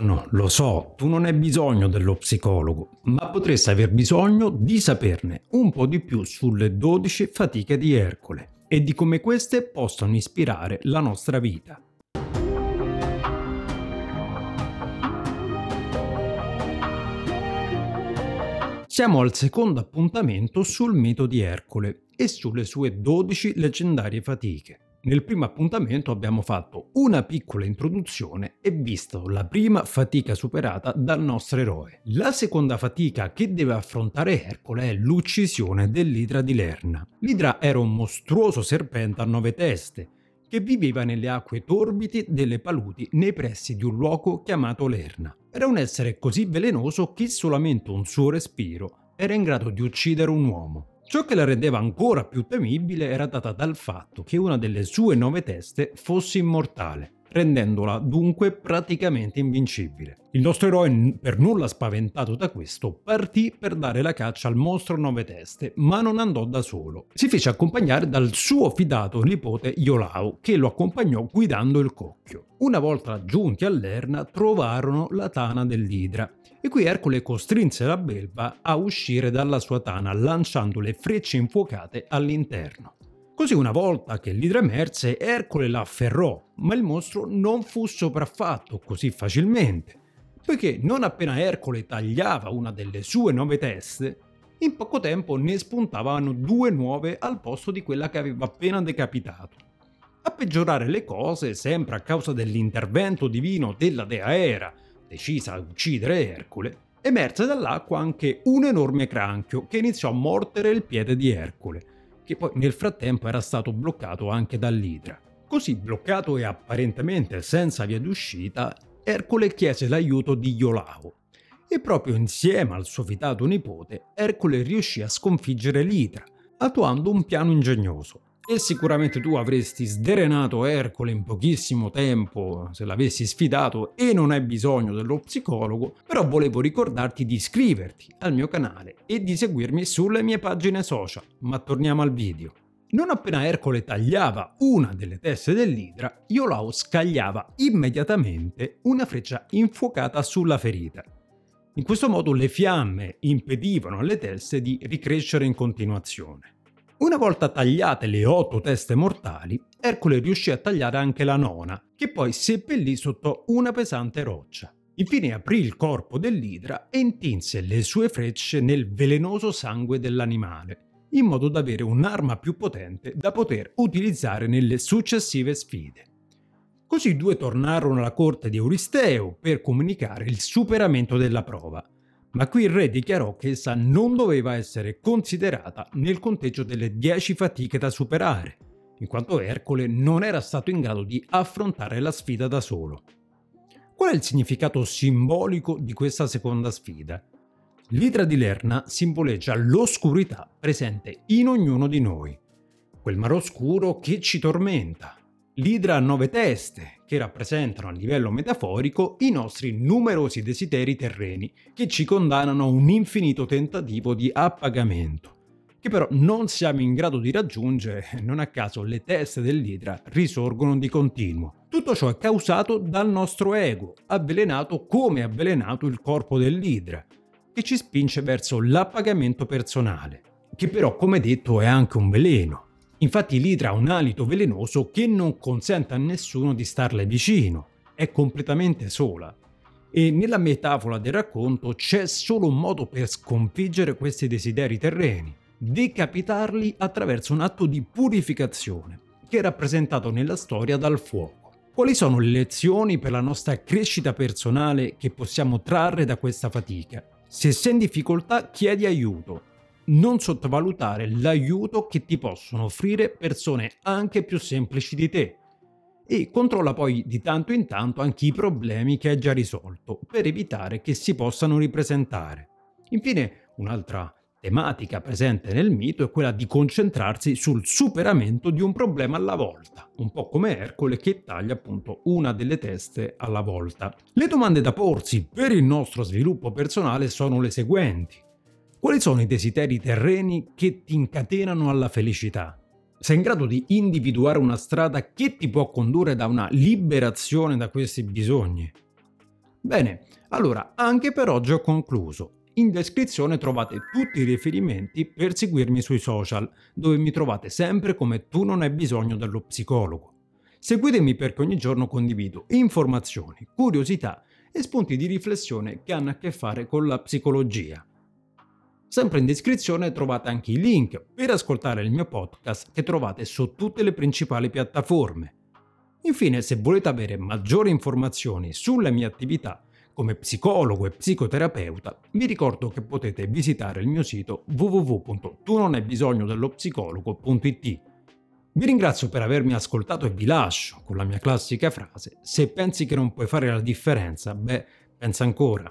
No, lo so, tu non hai bisogno dello psicologo, ma potresti aver bisogno di saperne un po' di più sulle 12 fatiche di Ercole e di come queste possano ispirare la nostra vita. Siamo al secondo appuntamento sul mito di Ercole e sulle sue 12 leggendarie fatiche. Nel primo appuntamento abbiamo fatto una piccola introduzione e visto la prima fatica superata dal nostro eroe. La seconda fatica che deve affrontare Ercole è l'uccisione dell'Idra di Lerna. L'Idra era un mostruoso serpente a nove teste che viveva nelle acque torbidi delle paludi nei pressi di un luogo chiamato Lerna. Era un essere così velenoso che solamente un suo respiro era in grado di uccidere un uomo. Ciò che la rendeva ancora più temibile era data dal fatto che una delle sue nove teste fosse immortale, rendendola dunque praticamente invincibile. Il nostro eroe, per nulla spaventato da questo, partì per dare la caccia al mostro nove teste, ma non andò da solo. Si fece accompagnare dal suo fidato nipote Iolao, che lo accompagnò guidando il cocchio. Una volta giunti all'Erna trovarono la tana dell'Idra e qui Ercole costrinse la belva a uscire dalla sua tana lanciando le frecce infuocate all'interno. Così una volta che l'idra emerse, Ercole la afferrò, ma il mostro non fu sopraffatto così facilmente, poiché non appena Ercole tagliava una delle sue nove teste, in poco tempo ne spuntavano due nuove al posto di quella che aveva appena decapitato. A peggiorare le cose, sempre a causa dell'intervento divino della dea Era, decisa a uccidere Ercole, emerse dall'acqua anche un enorme cranchio che iniziò a mordere il piede di Ercole, che poi nel frattempo era stato bloccato anche dall'Idra. Così bloccato e apparentemente senza via d'uscita, Ercole chiese l'aiuto di Iolao. E proprio insieme al suo fitato nipote, Ercole riuscì a sconfiggere l'Idra, attuando un piano ingegnoso e sicuramente tu avresti sdrenato Ercole in pochissimo tempo se l'avessi sfidato e non hai bisogno dello psicologo, però volevo ricordarti di iscriverti al mio canale e di seguirmi sulle mie pagine social. Ma torniamo al video. Non appena Ercole tagliava una delle teste dell'idra, Iolao scagliava immediatamente una freccia infuocata sulla ferita. In questo modo le fiamme impedivano alle teste di ricrescere in continuazione. Una volta tagliate le otto teste mortali, Ercole riuscì a tagliare anche la nona, che poi seppellì sotto una pesante roccia. Infine aprì il corpo dell'idra e intinse le sue frecce nel velenoso sangue dell'animale, in modo da avere un'arma più potente da poter utilizzare nelle successive sfide. Così i due tornarono alla corte di Euristeo per comunicare il superamento della prova ma qui il re dichiarò che essa non doveva essere considerata nel conteggio delle 10 fatiche da superare, in quanto Ercole non era stato in grado di affrontare la sfida da solo. Qual è il significato simbolico di questa seconda sfida? L'idra di Lerna simboleggia l'oscurità presente in ognuno di noi, quel mare oscuro che ci tormenta, L'idra ha nove teste, che rappresentano a livello metaforico i nostri numerosi desideri terreni, che ci condannano a un infinito tentativo di appagamento, che però non siamo in grado di raggiungere, non a caso le teste dell'idra risorgono di continuo. Tutto ciò è causato dal nostro ego, avvelenato come avvelenato il corpo dell'idra, che ci spinge verso l'appagamento personale, che però come detto è anche un veleno Infatti l'idra ha un alito velenoso che non consente a nessuno di starle vicino, è completamente sola. E nella metafora del racconto c'è solo un modo per sconfiggere questi desideri terreni, decapitarli attraverso un atto di purificazione, che è rappresentato nella storia dal fuoco. Quali sono le lezioni per la nostra crescita personale che possiamo trarre da questa fatica? Se sei in difficoltà chiedi aiuto, non sottovalutare l'aiuto che ti possono offrire persone anche più semplici di te e controlla poi di tanto in tanto anche i problemi che hai già risolto per evitare che si possano ripresentare. Infine, un'altra tematica presente nel mito è quella di concentrarsi sul superamento di un problema alla volta, un po' come Ercole che taglia appunto una delle teste alla volta. Le domande da porsi per il nostro sviluppo personale sono le seguenti. Quali sono i desideri terreni che ti incatenano alla felicità? Sei in grado di individuare una strada che ti può condurre da una liberazione da questi bisogni? Bene, allora anche per oggi ho concluso. In descrizione trovate tutti i riferimenti per seguirmi sui social, dove mi trovate sempre come tu non hai bisogno dello psicologo. Seguitemi perché ogni giorno condivido informazioni, curiosità e spunti di riflessione che hanno a che fare con la psicologia. Sempre in descrizione trovate anche i link per ascoltare il mio podcast che trovate su tutte le principali piattaforme. Infine, se volete avere maggiori informazioni sulle mie attività come psicologo e psicoterapeuta, vi ricordo che potete visitare il mio sito www.tunonhai-bisogno-dello-psicologo.it. Vi ringrazio per avermi ascoltato e vi lascio con la mia classica frase: se pensi che non puoi fare la differenza, beh, pensa ancora.